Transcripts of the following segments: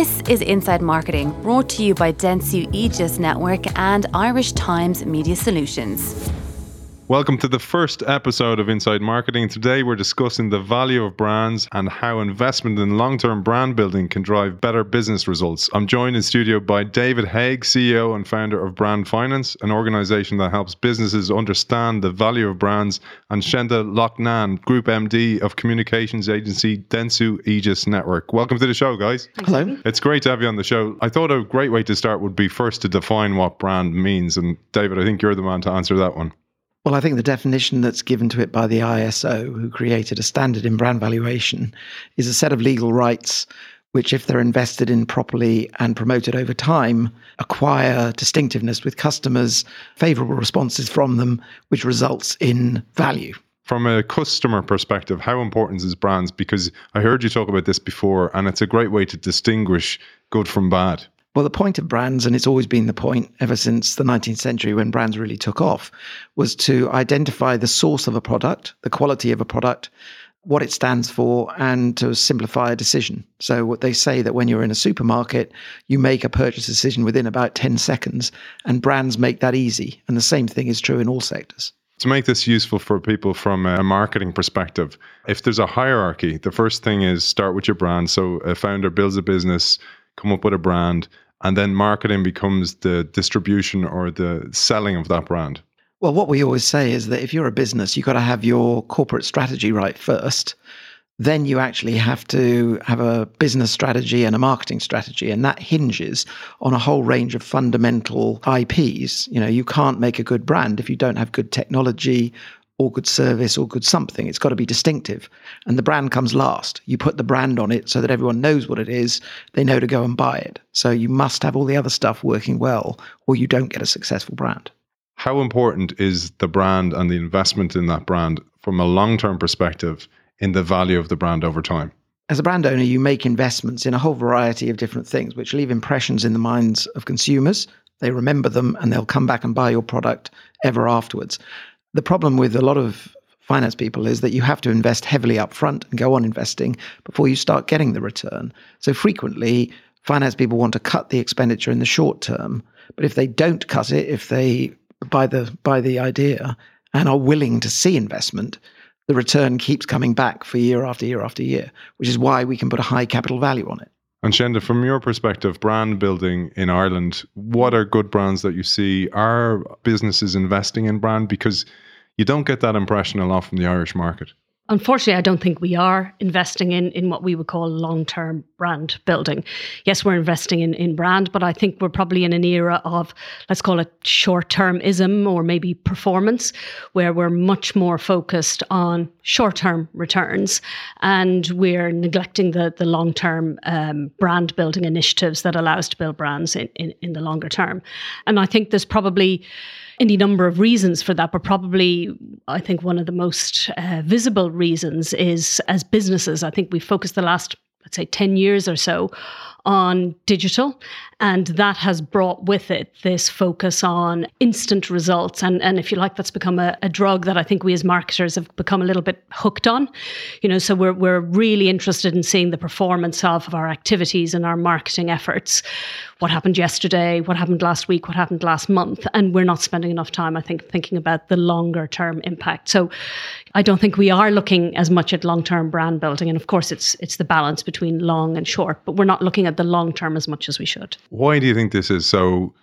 This is Inside Marketing, brought to you by Dentsu Aegis Network and Irish Times Media Solutions. Welcome to the first episode of Inside Marketing. Today we're discussing the value of brands and how investment in long term brand building can drive better business results. I'm joined in studio by David Haigh, CEO and founder of Brand Finance, an organization that helps businesses understand the value of brands, and Shenda Loughnane, Group MD of communications agency Dentsu Aegis Network. Welcome to the show, guys. Hello. It's great to have you on the show. I thought a great way to start would be first to define what brand means. And David, I think you're the man to answer that one. Well, I think the definition that's given to it by the ISO, who created a standard in brand valuation, is a set of legal rights which, if they're invested in properly and promoted over time, acquire distinctiveness with customers, favorable responses from them, which results in value. From a customer perspective, how important is brands? Because I heard you talk about this before, and it's a great way to distinguish good from bad. Well, the point of brands, and it's always been the point ever since the 19th century when brands really took off, was to identify the source of a product, the quality of a product, what it stands for, and to simplify a decision. So, what they say that when you're in a supermarket, you make a purchase decision within about 10 seconds, and brands make that easy. And the same thing is true in all sectors. To make this useful for people from a marketing perspective, if there's a hierarchy, the first thing is start with your brand. So, a founder builds a business, come up with a brand, and then marketing becomes the distribution or the selling of that brand? Well, what we always say is that if you're a business, you've got to have your corporate strategy right first. Then you actually have to have a business strategy and a marketing strategy. And that hinges on a whole range of fundamental IPs. You know, you can't make a good brand if you don't have good technology, or good service or good something. It's got to be distinctive. And the brand comes last. You put the brand on it so that everyone knows what it is, they know to go and buy it. So you must have all the other stuff working well, or you don't get a successful brand. How important is the brand and the investment in that brand from a long term perspective in the value of the brand over time? As a brand owner, you make investments in a whole variety of different things, which leave impressions in the minds of consumers. They remember them and they'll come back and buy your product ever afterwards. The problem with a lot of finance people is that you have to invest heavily up front and go on investing before you start getting the return. So frequently, finance people want to cut the expenditure in the short term, but if they don't cut it, if they buy the buy the idea and are willing to see investment, the return keeps coming back for year after year after year, which is why we can put a high capital value on it. And Shenda, from your perspective, brand building in Ireland, what are good brands that you see? Are businesses investing in brand? Because you don't get that impression a lot from the Irish market. Unfortunately, I don't think we are investing in, in what we would call long term brand building. Yes, we're investing in, in brand, but I think we're probably in an era of, let's call it short termism or maybe performance, where we're much more focused on short term returns and we're neglecting the, the long term um, brand building initiatives that allow us to build brands in, in, in the longer term. And I think there's probably any number of reasons for that, but probably I think one of the most uh, visible reasons is as businesses, I think we focused the last, let's say, 10 years or so on digital. And that has brought with it this focus on instant results. And, and if you like, that's become a, a, drug that I think we as marketers have become a little bit hooked on. You know, so we're, we're really interested in seeing the performance of our activities and our marketing efforts. What happened yesterday? What happened last week? What happened last month? And we're not spending enough time, I think, thinking about the longer term impact. So I don't think we are looking as much at long term brand building. And of course, it's it's the balance between long and short, but we're not looking at the long term as much as we should. Why do you think this is so?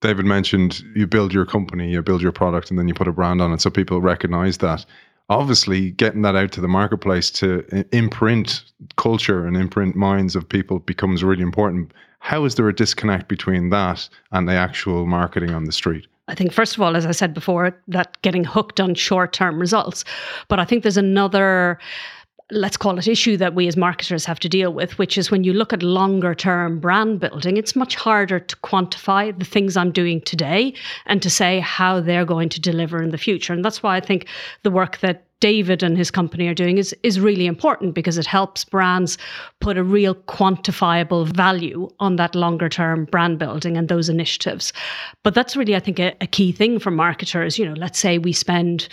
David mentioned you build your company, you build your product, and then you put a brand on it so people recognize that. Obviously, getting that out to the marketplace to imprint culture and imprint minds of people becomes really important. How is there a disconnect between that and the actual marketing on the street? I think, first of all, as I said before, that getting hooked on short term results. But I think there's another let's call it issue that we as marketers have to deal with, which is when you look at longer term brand building, it's much harder to quantify the things I'm doing today and to say how they're going to deliver in the future. And that's why I think the work that David and his company are doing is, is really important because it helps brands put a real quantifiable value on that longer term brand building and those initiatives. But that's really, I think, a, a key thing for marketers. You know, let's say we spend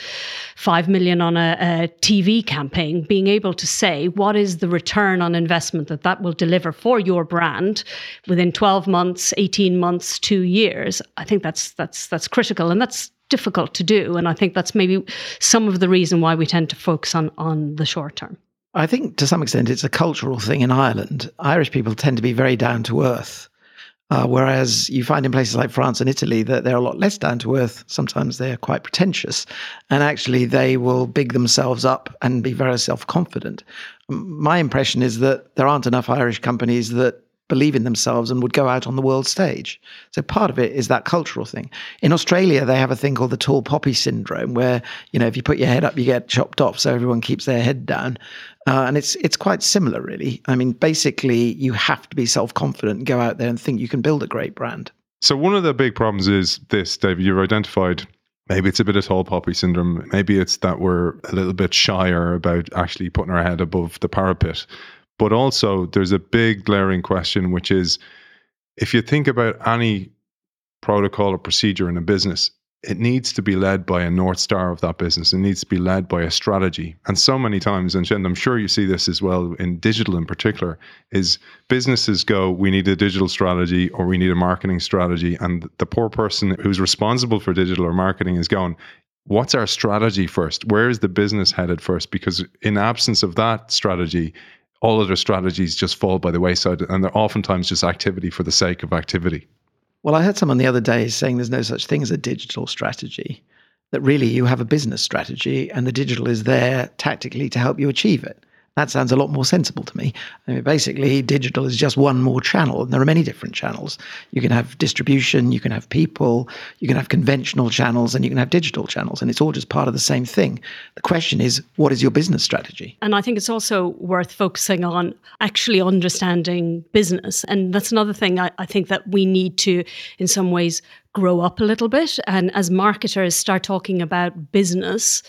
five million on a, a TV campaign, being able to say what is the return on investment that that will deliver for your brand within 12 months, 18 months, two years. I think that's that's that's critical. And that's difficult to do. And I think that's maybe some of the reason why we tend to focus on on the short term. I think to some extent it's a cultural thing in Ireland. Irish people tend to be very down to earth. Uh, whereas you find in places like France and Italy that they're a lot less down to earth. Sometimes they're quite pretentious. And actually, they will big themselves up and be very self confident. My impression is that there aren't enough Irish companies that believe in themselves and would go out on the world stage. So part of it is that cultural thing. In Australia, they have a thing called the tall poppy syndrome, where you know if you put your head up, you get chopped off. So everyone keeps their head down, uh, and it's it's quite similar, really. I mean, basically, you have to be self confident and go out there and think you can build a great brand. So one of the big problems is this, David. You've identified. Maybe it's a bit of tall poppy syndrome. Maybe it's that we're a little bit shyer about actually putting our head above the parapet. But also, there's a big glaring question, which is if you think about any protocol or procedure in a business, it needs to be led by a north star of that business. It needs to be led by a strategy. And so many times, and I'm sure you see this as well in digital in particular, is businesses go, we need a digital strategy or we need a marketing strategy. And the poor person who's responsible for digital or marketing is going, what's our strategy first? Where is the business headed first? Because in absence of that strategy, all other strategies just fall by the wayside and they're oftentimes just activity for the sake of activity. Well, I heard someone the other day saying there's no such thing as a digital strategy, that really you have a business strategy and the digital is there tactically to help you achieve it. That sounds a lot more sensible to me. I mean, basically, digital is just one more channel, and there are many different channels. You can have distribution, you can have people, you can have conventional channels, and you can have digital channels, and it's all just part of the same thing. The question is, what is your business strategy? And I think it's also worth focusing on actually understanding business. And that's another thing I, I think that we need to, in some ways, grow up a little bit. And as marketers start talking about business,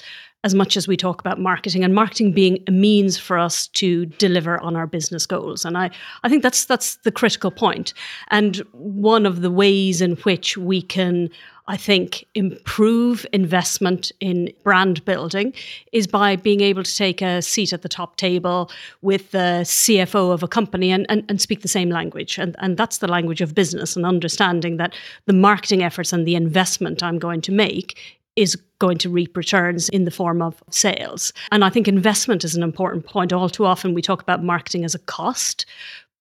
as much as we talk about marketing and marketing being a means for us to deliver on our business goals and i i think that's that's the critical point. and one of the ways in which we can I think improve investment in brand building is by being able to take a seat at the top table with the CFO of a company and, and, and speak the same language. And, and that's the language of business and understanding that the marketing efforts and the investment I'm going to make is going to reap returns in the form of sales. And I think investment is an important point. All too often we talk about marketing as a cost,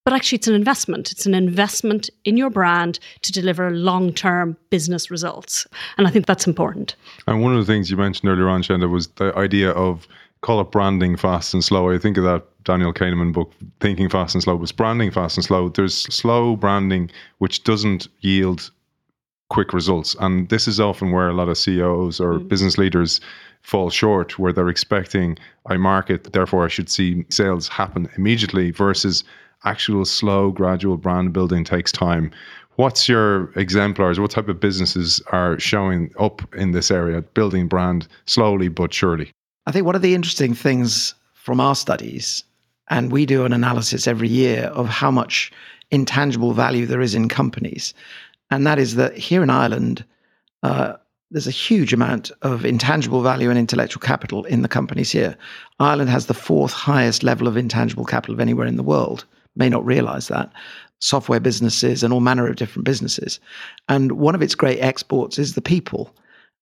but actually it's an investment. It's an investment in your brand to deliver long term business results. And I think that's important. And one of the things you mentioned earlier on, Shenda, was the idea of call it branding fast and slow. I think of that Daniel Kahneman book, Thinking Fast and Slow, was branding fast and slow. There's slow branding, which doesn't yield quick results. And this is often where a lot of CEOs or mm. business leaders fall short, where they're expecting I market, therefore I should see sales happen immediately versus actual slow, gradual brand building takes time. What's your exemplars? What type of businesses are showing up in this area, building brand slowly but surely? I think one of the interesting things from our studies, and we do an analysis every year of how much intangible value there is in companies and that is that here in Ireland, uh, there's a huge amount of intangible value and intellectual capital in the companies here. Ireland has the fourth highest level of intangible capital of anywhere in the world. May not realize that. Software businesses and all manner of different businesses. And one of its great exports is the people.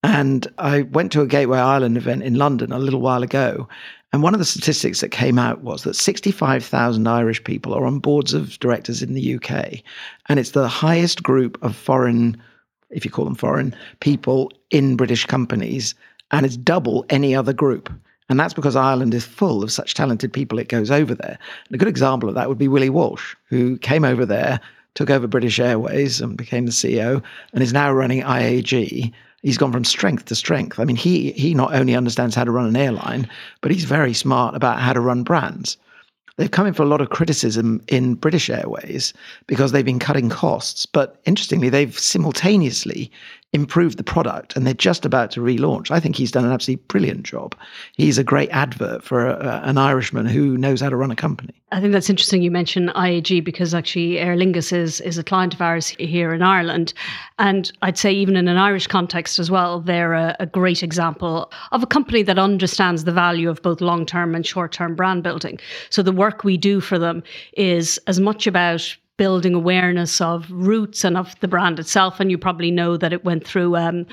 And I went to a Gateway Ireland event in London a little while ago, and one of the statistics that came out was that 65,000 Irish people are on boards of directors in the UK. And it's the highest group of foreign, if you call them foreign, people in British companies. And it's double any other group. And that's because Ireland is full of such talented people, it goes over there. And a good example of that would be Willie Walsh, who came over there, took over British Airways and became the CEO, and is now running IAG he's gone from strength to strength. I mean, he he not only understands how to run an airline, but he's very smart about how to run brands. They've come in for a lot of criticism in British Airways because they've been cutting costs. But interestingly, they've simultaneously improved the product and they're just about to relaunch. I think he's done an absolutely brilliant job. He's a great advert for a, an Irishman who knows how to run a company. I think that's interesting you mentioned IAG because actually Aer Lingus is, is a client of ours here in Ireland. And I'd say, even in an Irish context as well, they're a, a great example of a company that understands the value of both long term and short term brand building. So the work we do for them is as much about building awareness of routes and of the brand itself. And you probably know that it went through um,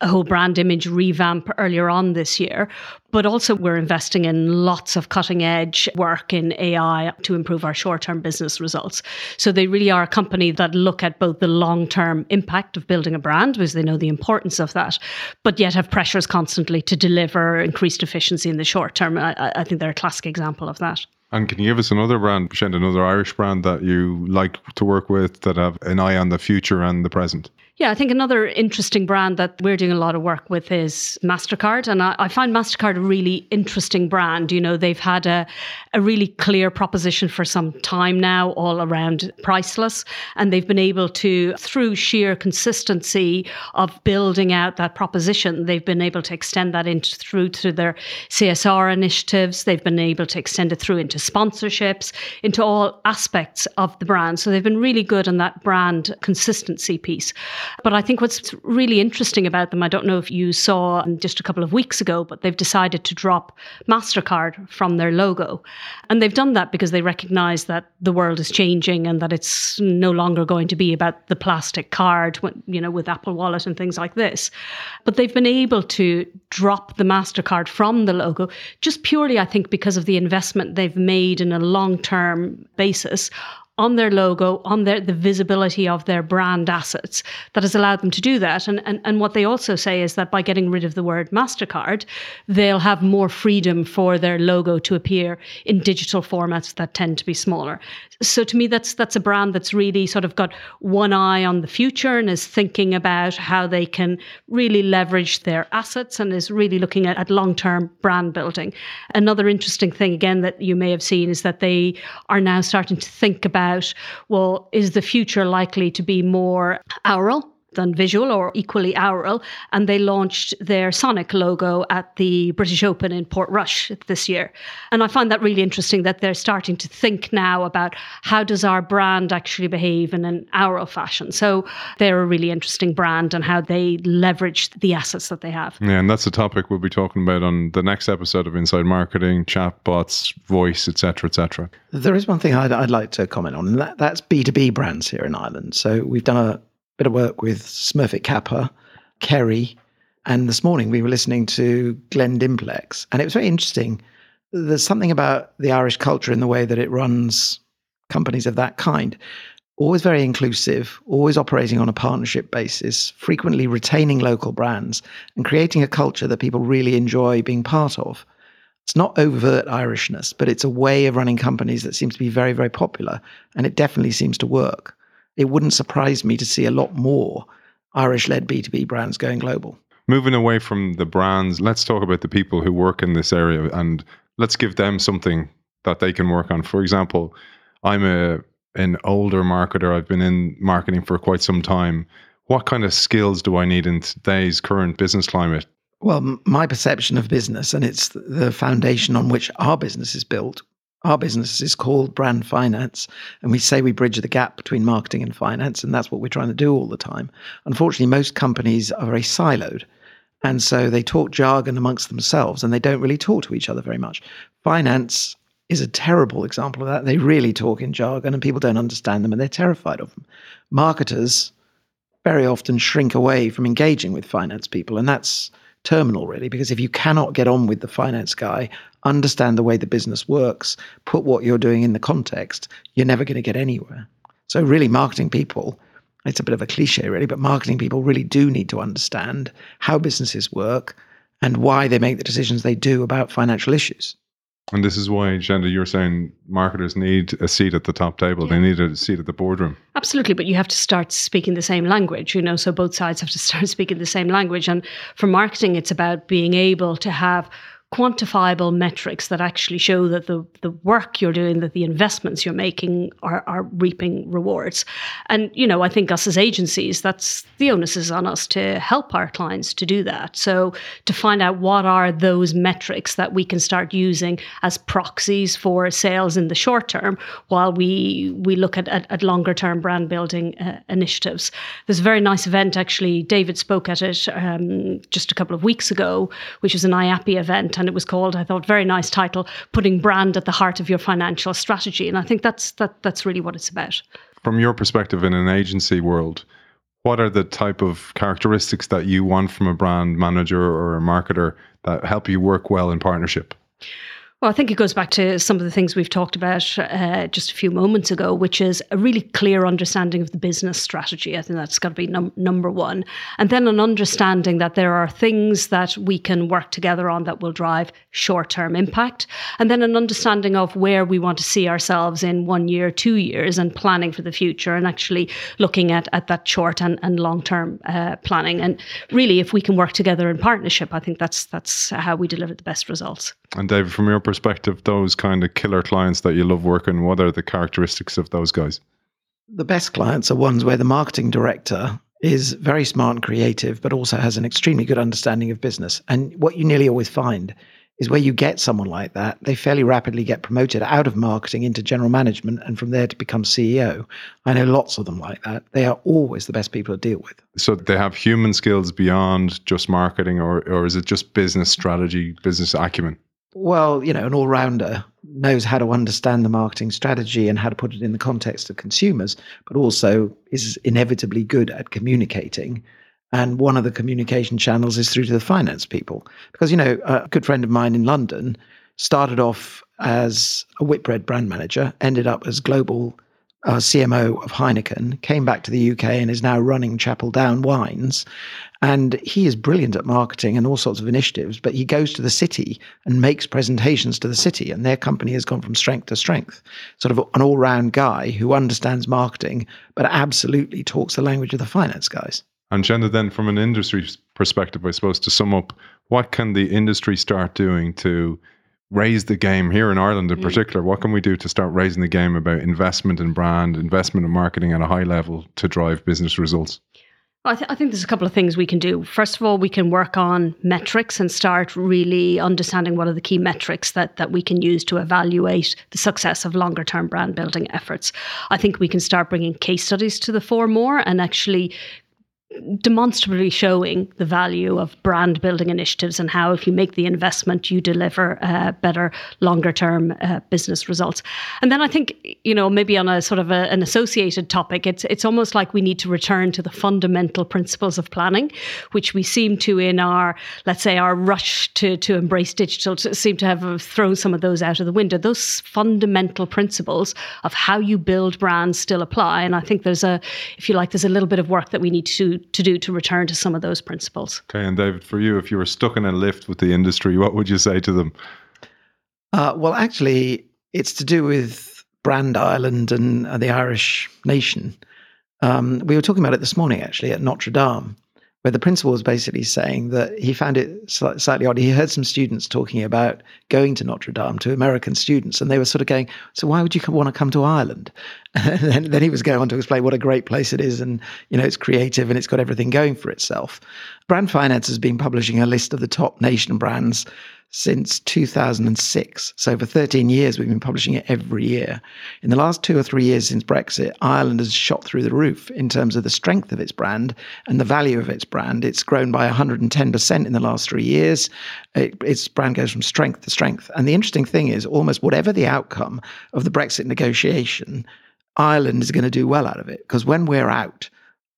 a whole brand image revamp earlier on this year. But also, we're investing in lots of cutting edge work in AI to improve our short term business results. So, they really are a company that look at both the long term impact of building a brand, because they know the importance of that, but yet have pressures constantly to deliver increased efficiency in the short term. I, I think they're a classic example of that. And can you give us another brand, Shend, another Irish brand that you like to work with that have an eye on the future and the present? Yeah, I think another interesting brand that we're doing a lot of work with is MasterCard. And I, I, find MasterCard a really interesting brand. You know, they've had a, a really clear proposition for some time now, all around priceless. And they've been able to, through sheer consistency of building out that proposition, they've been able to extend that into through to their CSR initiatives. They've been able to extend it through into sponsorships, into all aspects of the brand. So they've been really good on that brand consistency piece. But I think what's really interesting about them, I don't know if you saw just a couple of weeks ago, but they've decided to drop MasterCard from their logo. And they've done that because they recognize that the world is changing and that it's no longer going to be about the plastic card, you know, with Apple Wallet and things like this. But they've been able to drop the MasterCard from the logo just purely, I think, because of the investment they've made in a long term basis on their logo, on their the visibility of their brand assets that has allowed them to do that. And, and and what they also say is that by getting rid of the word MasterCard, they'll have more freedom for their logo to appear in digital formats that tend to be smaller. So to me that's that's a brand that's really sort of got one eye on the future and is thinking about how they can really leverage their assets and is really looking at, at long-term brand building. Another interesting thing again that you may have seen is that they are now starting to think about about, well, is the future likely to be more aural? Than visual or equally aural. And they launched their Sonic logo at the British Open in Portrush this year. And I find that really interesting that they're starting to think now about how does our brand actually behave in an aural fashion. So they're a really interesting brand and how they leverage the assets that they have. Yeah, and that's a topic we'll be talking about on the next episode of Inside Marketing, chatbots, voice, etc., etc. There is one thing I'd, I'd like to comment on, and that, that's B2B brands here in Ireland. So we've done a bit of work with Smurfit Kappa, Kerry, and this morning we were listening to Glen Dimplex, and it was very interesting. There's something about the Irish culture in the way that it runs companies of that kind. Always very inclusive, always operating on a partnership basis, frequently retaining local brands, and creating a culture that people really enjoy being part of. It's not overt Irishness, but it's a way of running companies that seems to be very, very popular, and it definitely seems to work it wouldn't surprise me to see a lot more Irish led B2B brands going global. Moving away from the brands, let's talk about the people who work in this area and let's give them something that they can work on. For example, I'm a an older marketer. I've been in marketing for quite some time. What kind of skills do I need in today's current business climate? Well, my perception of business, and it's the foundation on which our business is built, our business is called brand finance, and we say we bridge the gap between marketing and finance, and that's what we're trying to do all the time. Unfortunately, most companies are very siloed, and so they talk jargon amongst themselves and they don't really talk to each other very much. Finance is a terrible example of that. They really talk in jargon and people don't understand them and they're terrified of them. Marketers very often shrink away from engaging with finance people, and that's terminal, really, because if you cannot get on with the finance guy, understand the way the business works, put what you're doing in the context, you're never going to get anywhere. So, really, marketing people, it's a bit of a cliche, really, but marketing people really do need to understand how businesses work and why they make the decisions they do about financial issues. And this is why, Shanda, you're saying marketers need a seat at the top table. Yeah. They need a seat at the boardroom. Absolutely, but you have to start speaking the same language, you know, so both sides have to start speaking the same language. And for marketing, it's about being able to have quantifiable metrics that actually show that the, the work you're doing, that the investments you're making are, are reaping rewards. And, you know, I think us as agencies, that's the onus is on us to help our clients to do that. So to find out what are those metrics that we can start using as proxies for sales in the short term while we we look at, at, at longer term brand building uh, initiatives. There's a very nice event, actually, David spoke at it um, just a couple of weeks ago, which was an IAPI event and it was called, I thought, very nice title, putting brand at the heart of your financial strategy. And I think that's that that's really what it's about. From your perspective in an agency world, what are the type of characteristics that you want from a brand manager or a marketer that help you work well in partnership? Well, I think it goes back to some of the things we've talked about uh, just a few moments ago, which is a really clear understanding of the business strategy. I think that's got to be num- number one. And then an understanding that there are things that we can work together on that will drive short term impact. And then an understanding of where we want to see ourselves in one year, two years, and planning for the future and actually looking at, at that short and, and long term uh, planning. And really, if we can work together in partnership, I think that's, that's how we deliver the best results. And David, from your perspective, those kind of killer clients that you love working, what are the characteristics of those guys? The best clients are ones where the marketing director is very smart and creative, but also has an extremely good understanding of business. And what you nearly always find is where you get someone like that, they fairly rapidly get promoted out of marketing into general management and from there to become CEO. I know lots of them like that. They are always the best people to deal with. So they have human skills beyond just marketing, or, or is it just business strategy, business acumen? Well, you know, an all rounder knows how to understand the marketing strategy and how to put it in the context of consumers, but also is inevitably good at communicating. And one of the communication channels is through to the finance people. Because, you know, a good friend of mine in London started off as a Whitbread brand manager, ended up as global uh, CMO of Heineken, came back to the UK and is now running Chapel Down Wines. And he is brilliant at marketing and all sorts of initiatives, but he goes to the city and makes presentations to the city. And their company has gone from strength to strength. Sort of an all round guy who understands marketing, but absolutely talks the language of the finance guys. And Shenda, then from an industry perspective, I suppose, to sum up, what can the industry start doing to raise the game here in Ireland in mm. particular? What can we do to start raising the game about investment in brand, investment in marketing at a high level to drive business results? I, th- I, think there's a couple of things we can do. First of all, we can work on metrics and start really understanding what are the key metrics that, that we can use to evaluate the success of longer term brand building efforts. I think we can start bringing case studies to the fore more and actually demonstrably showing the value of brand building initiatives and how if you make the investment you deliver uh, better longer term uh, business results. And then i think you know maybe on a sort of a, an associated topic it's it's almost like we need to return to the fundamental principles of planning which we seem to in our let's say our rush to to embrace digital to seem to have thrown some of those out of the window. Those fundamental principles of how you build brands still apply. And i think there's a if you like there's a little bit of work that we need to to do to return to some of those principles. Okay, and David, for you, if you were stuck in a lift with the industry, what would you say to them? Uh, well, actually, it's to do with Brand Ireland and uh, the Irish nation. Um, we were talking about it this morning, actually, at Notre Dame where the principal was basically saying that he found it slightly odd. He heard some students talking about going to Notre Dame to American students, and they were sort of going, "So why would you want to come to Ireland?" And then, then he was going on to explain what a great place it is, and you know it's creative and it's got everything going for itself. Brand Finance has been publishing a list of the top nation brands since 2006. So for 13 years, we've been publishing it every year. In the last two or three years since Brexit, Ireland has shot through the roof in terms of the strength of its brand and the value of its brand. It's grown by 110% in the last three years. It, its brand goes from strength to strength. And the interesting thing is, almost whatever the outcome of the Brexit negotiation, Ireland is going to do well out of it because when we're out,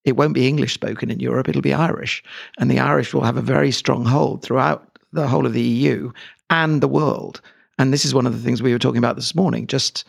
it won't be English spoken in Europe, it'll be Irish. And the Irish will have a very strong hold throughout the whole of the EU and the world. And this is one of the things we were talking about this morning. Just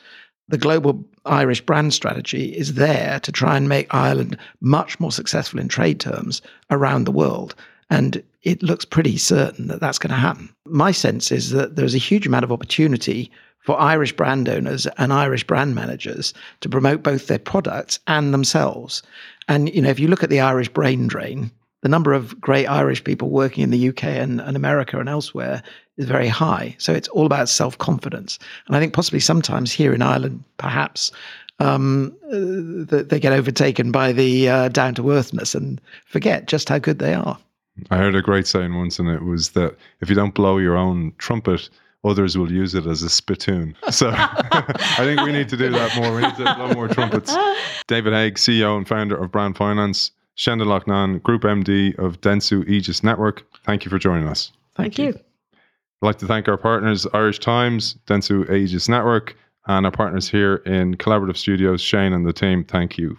the global Irish brand strategy is there to try and make Ireland much more successful in trade terms around the world. And it looks pretty certain that that's going to happen. My sense is that there's a huge amount of opportunity for Irish brand owners and Irish brand managers to promote both their products and themselves. And you know, if you look at the Irish brain drain, the number of great Irish people working in the UK and, and America and elsewhere is very high. So it's all about self confidence. And I think possibly sometimes here in Ireland, perhaps, um, uh, they get overtaken by the uh, down to earthness and forget just how good they are. I heard a great saying once, and it was that if you don't blow your own trumpet, others will use it as a spittoon. So I think we need to do that more. We need to blow more trumpets. David Haigh, CEO and founder of Brand Finance, Shenda Loughnane, Group MD of Dentsu Aegis Network. Thank you for joining us. Thank, Thank you. I'd like to thank our partners, Irish Times, Dentsu Aegis Network, and our partners here in Collaborative Studios, Shane and the team. Thank you.